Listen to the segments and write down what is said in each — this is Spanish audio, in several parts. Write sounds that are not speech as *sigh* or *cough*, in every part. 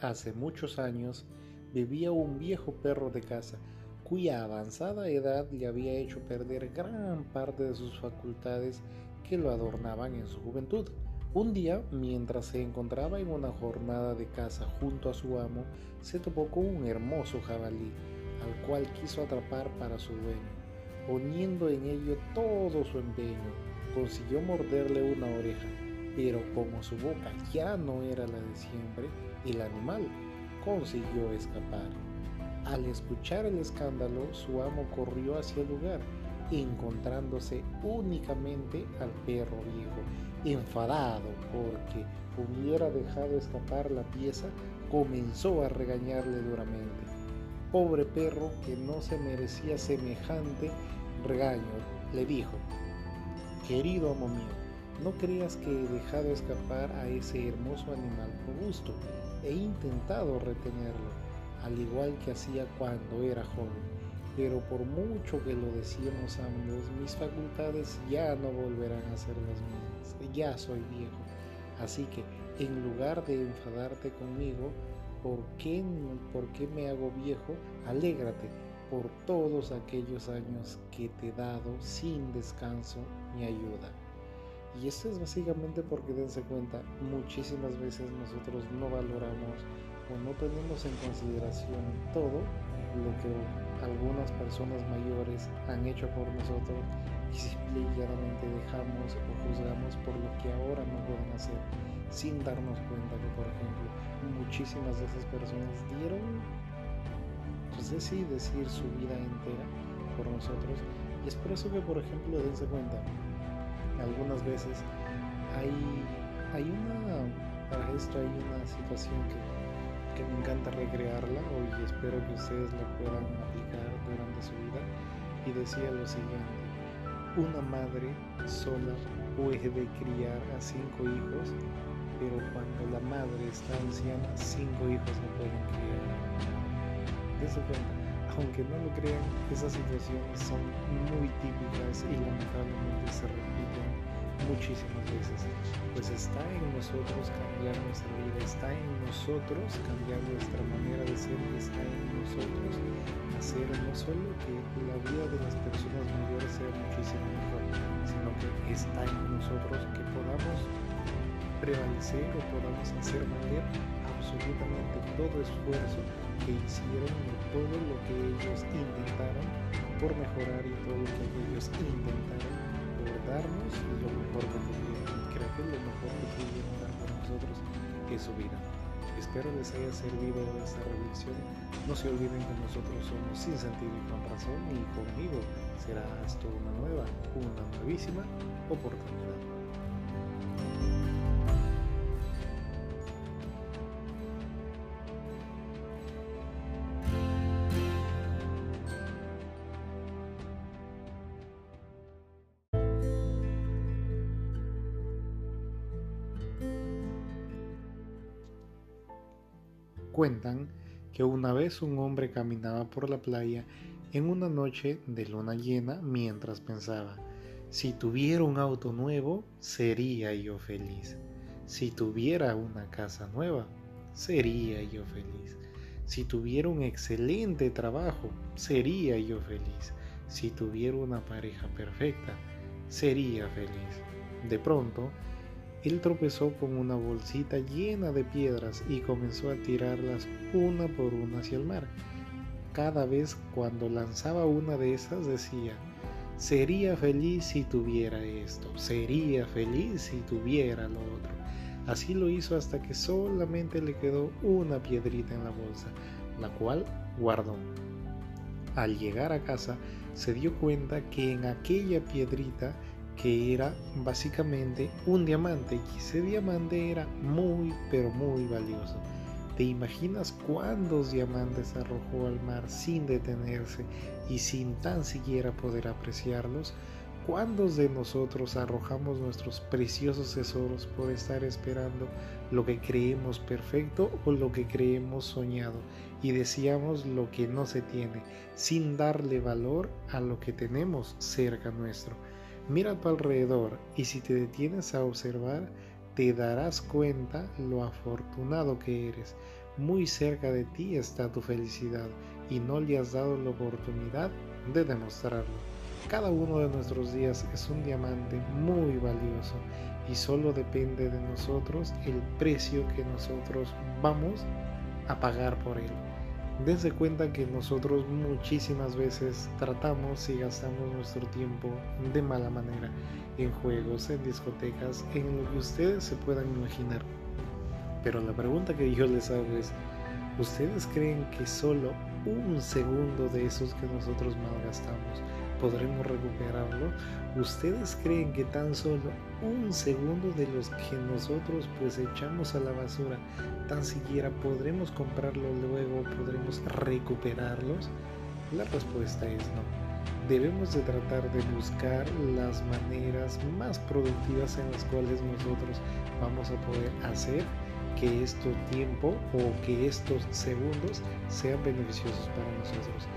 hace muchos años, vivía un viejo perro de casa, cuya avanzada edad le había hecho perder gran parte de sus facultades que lo adornaban en su juventud. Un día, mientras se encontraba en una jornada de caza junto a su amo, se topó con un hermoso jabalí, al cual quiso atrapar para su dueño. Poniendo en ello todo su empeño, consiguió morderle una oreja, pero como su boca ya no era la de siempre, el animal consiguió escapar. Al escuchar el escándalo, su amo corrió hacia el lugar, encontrándose únicamente al perro viejo. Enfadado porque hubiera dejado escapar la pieza, comenzó a regañarle duramente. Pobre perro que no se merecía semejante regaño, le dijo, querido amo mío, no creas que he dejado escapar a ese hermoso animal por gusto. He intentado retenerlo, al igual que hacía cuando era joven, pero por mucho que lo decíamos ambos, mis facultades ya no volverán a ser las mismas. Ya soy viejo. Así que, en lugar de enfadarte conmigo, ¿por qué, ¿por qué me hago viejo? Alégrate por todos aquellos años que te he dado sin descanso mi ayuda. Y esto es básicamente porque dense cuenta, muchísimas veces nosotros no valoramos o no tenemos en consideración todo lo que algunas personas mayores han hecho por nosotros y simplemente dejamos o juzgamos por lo que ahora no pueden hacer sin darnos cuenta que por ejemplo muchísimas de esas personas dieron pues sí decir su vida entera por nosotros. Y es por eso que por ejemplo dense cuenta algunas veces hay, hay una, para hay una situación que, que me encanta recrearla y espero que ustedes la puedan aplicar durante su vida y decía lo siguiente, una madre sola puede criar a cinco hijos, pero cuando la madre está anciana, cinco hijos no pueden criar. Dense cuenta, aunque no lo crean, esas situaciones son muy típicas y lamentablemente se repiten muchísimas veces. Pues está en nosotros cambiar nuestra vida, está en nosotros cambiar nuestra manera de ser, está en nosotros hacer no solo que la vida de las personas mayores sea muchísimo mejor, sino que está en nosotros que podamos prevalecer o podamos hacer valer absolutamente todo esfuerzo que hicieron y todo lo que ellos intentaron por mejorar y todo lo que ellos intentaron darnos lo mejor que pudieron. Y creo que lo mejor que pudieron dar por nosotros es su vida. Espero les haya servido esta reflexión. No se olviden que nosotros somos sin sentido y con razón y conmigo será esto una nueva, una nuevísima oportunidad. Cuentan que una vez un hombre caminaba por la playa en una noche de luna llena mientras pensaba, si tuviera un auto nuevo, sería yo feliz. Si tuviera una casa nueva, sería yo feliz. Si tuviera un excelente trabajo, sería yo feliz. Si tuviera una pareja perfecta, sería feliz. De pronto, él tropezó con una bolsita llena de piedras y comenzó a tirarlas una por una hacia el mar. Cada vez cuando lanzaba una de esas decía, sería feliz si tuviera esto, sería feliz si tuviera lo otro. Así lo hizo hasta que solamente le quedó una piedrita en la bolsa, la cual guardó. Al llegar a casa se dio cuenta que en aquella piedrita que era básicamente un diamante y ese diamante era muy pero muy valioso. ¿Te imaginas cuántos diamantes arrojó al mar sin detenerse y sin tan siquiera poder apreciarlos? ¿Cuántos de nosotros arrojamos nuestros preciosos tesoros por estar esperando lo que creemos perfecto o lo que creemos soñado y deseamos lo que no se tiene sin darle valor a lo que tenemos cerca nuestro? Mira a tu alrededor y si te detienes a observar, te darás cuenta lo afortunado que eres. muy cerca de ti está tu felicidad y no le has dado la oportunidad de demostrarlo. Cada uno de nuestros días es un diamante muy valioso y solo depende de nosotros el precio que nosotros vamos a pagar por él. Dense cuenta que nosotros muchísimas veces tratamos y gastamos nuestro tiempo de mala manera en juegos, en discotecas, en lo que ustedes se puedan imaginar. Pero la pregunta que yo les hago es, ¿ustedes creen que solo un segundo de esos que nosotros malgastamos podremos recuperarlo? ¿Ustedes creen que tan solo un segundo de los que nosotros pues echamos a la basura tan siquiera podremos comprarlo luego, podremos recuperarlos? La respuesta es no. Debemos de tratar de buscar las maneras más productivas en las cuales nosotros vamos a poder hacer que este tiempo o que estos segundos sean beneficiosos para nosotros.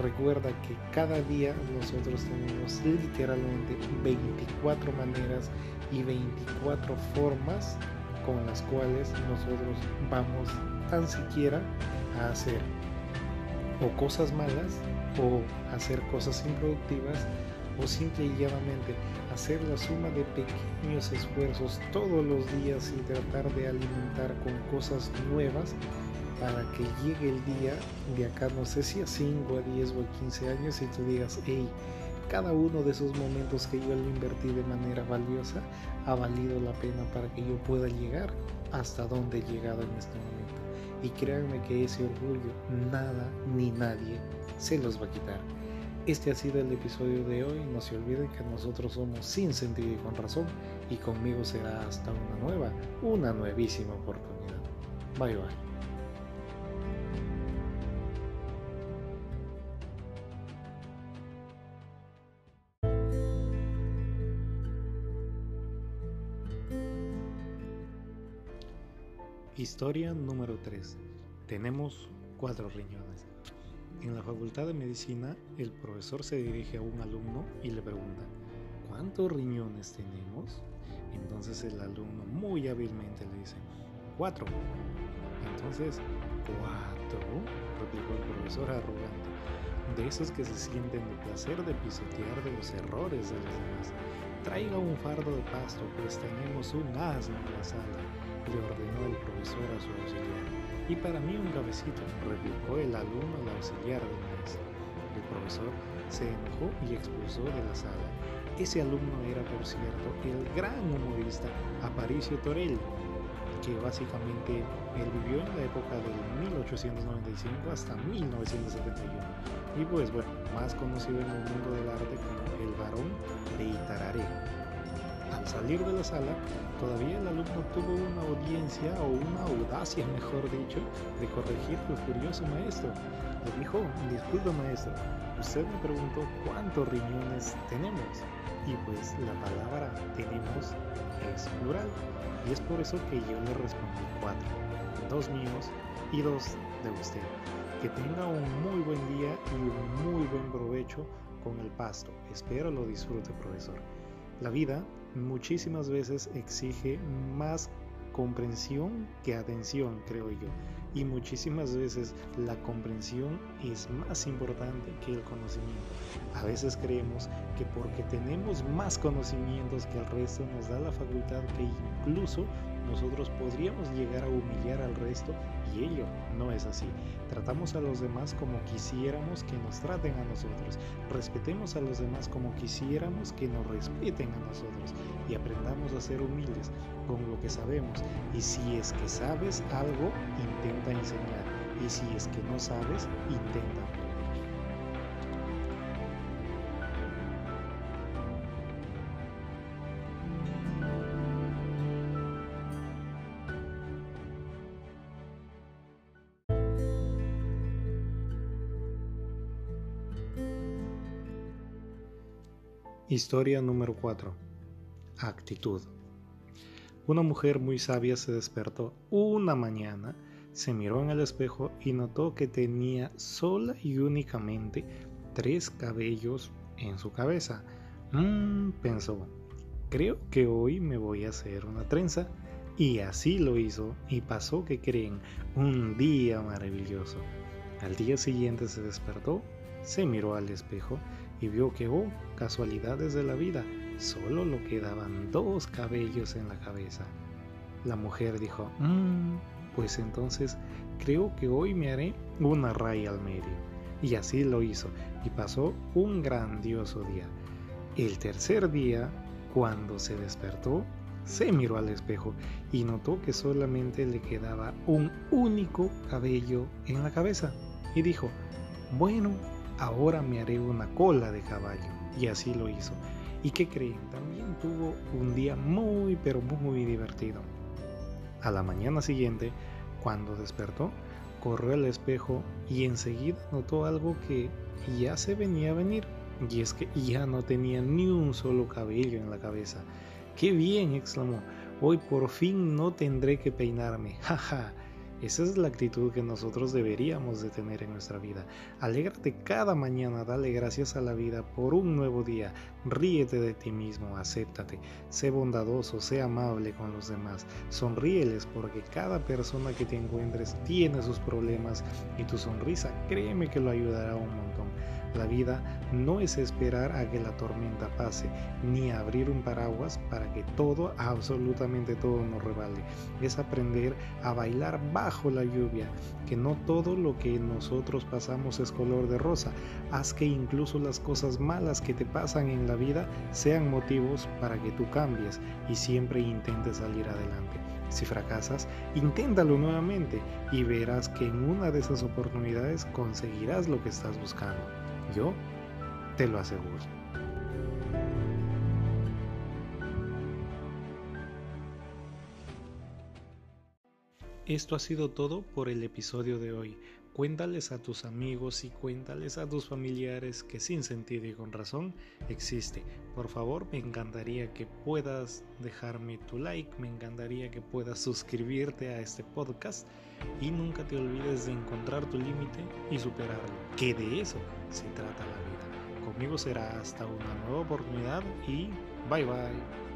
Recuerda que cada día nosotros tenemos literalmente 24 maneras y 24 formas con las cuales nosotros vamos tan siquiera a hacer o cosas malas o hacer cosas improductivas o simple y llanamente hacer la suma de pequeños esfuerzos todos los días y tratar de alimentar con cosas nuevas para que llegue el día de acá, no sé si a 5, a 10 o a 15 años y tú digas, hey, cada uno de esos momentos que yo lo invertí de manera valiosa ha valido la pena para que yo pueda llegar hasta donde he llegado en este momento. Y créanme que ese orgullo nada ni nadie se los va a quitar. Este ha sido el episodio de hoy. No se olviden que nosotros somos sin sentido y con razón. Y conmigo será hasta una nueva, una nuevísima oportunidad. Bye bye. Historia número 3. Tenemos cuatro riñones. En la Facultad de Medicina, el profesor se dirige a un alumno y le pregunta, ¿cuántos riñones tenemos? Entonces el alumno muy hábilmente le dice, cuatro. Entonces, ¿cuatro? replicó el profesor arrogante, de esos que se sienten el placer de pisotear de los errores de los demás. Traiga un fardo de pasto, pues tenemos un asno en la sala, le ordenó el profesor a su auxiliar. Y para mí un cabecito, replicó el alumno al auxiliar del maestro. El profesor se enojó y expulsó de la sala. Ese alumno era, por cierto, el gran humorista Aparicio Torelli, que básicamente él vivió en la época del 1895 hasta 1971. Y pues bueno, más conocido en el mundo del arte como el varón de Itararé. Al salir de la sala, todavía el alumno tuvo una audiencia o una audacia, *laughs* mejor dicho, de corregir al furioso maestro. Le dijo, disculpe maestro, usted me preguntó cuántos riñones tenemos. Y pues la palabra tenemos es plural. Y es por eso que yo le respondí cuatro. Dos míos y dos de usted. Que tenga un muy buen día y un muy buen provecho con el pasto. Espero lo disfrute, profesor. La vida muchísimas veces exige más comprensión que atención, creo yo. Y muchísimas veces la comprensión es más importante que el conocimiento. A veces creemos que porque tenemos más conocimientos que el resto nos da la facultad que incluso nosotros podríamos llegar a humillar al resto y ello no es así. Tratamos a los demás como quisiéramos que nos traten a nosotros. Respetemos a los demás como quisiéramos que nos respeten a nosotros. Y aprendamos a ser humildes con lo que sabemos. Y si es que sabes algo, intenta enseñar. Y si es que no sabes, intenta Historia número 4. Actitud. Una mujer muy sabia se despertó una mañana, se miró en el espejo y notó que tenía sola y únicamente tres cabellos en su cabeza. Mmm, pensó, creo que hoy me voy a hacer una trenza. Y así lo hizo y pasó que creen un día maravilloso. Al día siguiente se despertó, se miró al espejo y vio que, oh, casualidades de la vida, solo lo quedaban dos cabellos en la cabeza. La mujer dijo, mmm, pues entonces creo que hoy me haré una raya al medio. Y así lo hizo, y pasó un grandioso día. El tercer día, cuando se despertó, se miró al espejo y notó que solamente le quedaba un único cabello en la cabeza. Y dijo, bueno, ahora me haré una cola de caballo. Y así lo hizo. ¿Y qué creen? También tuvo un día muy pero muy divertido. A la mañana siguiente, cuando despertó, corrió al espejo y enseguida notó algo que ya se venía a venir. Y es que ya no tenía ni un solo cabello en la cabeza. ¡Qué bien! exclamó. Hoy por fin no tendré que peinarme. *laughs* ¡Ja, esa es la actitud que nosotros deberíamos de tener en nuestra vida. Alégrate cada mañana, dale gracias a la vida por un nuevo día. Ríete de ti mismo, acéptate, sé bondadoso, sé amable con los demás. Sonríeles porque cada persona que te encuentres tiene sus problemas y tu sonrisa créeme que lo ayudará un montón. La vida no es esperar a que la tormenta pase, ni abrir un paraguas para que todo, absolutamente todo nos revale. Es aprender a bailar bajo la lluvia, que no todo lo que nosotros pasamos es color de rosa. Haz que incluso las cosas malas que te pasan en la vida sean motivos para que tú cambies y siempre intentes salir adelante. Si fracasas, inténtalo nuevamente y verás que en una de esas oportunidades conseguirás lo que estás buscando. Yo te lo aseguro. Esto ha sido todo por el episodio de hoy. Cuéntales a tus amigos y cuéntales a tus familiares que sin sentido y con razón existe. Por favor, me encantaría que puedas dejarme tu like, me encantaría que puedas suscribirte a este podcast y nunca te olvides de encontrar tu límite y superarlo, que de eso se trata la vida. Conmigo será hasta una nueva oportunidad y bye bye.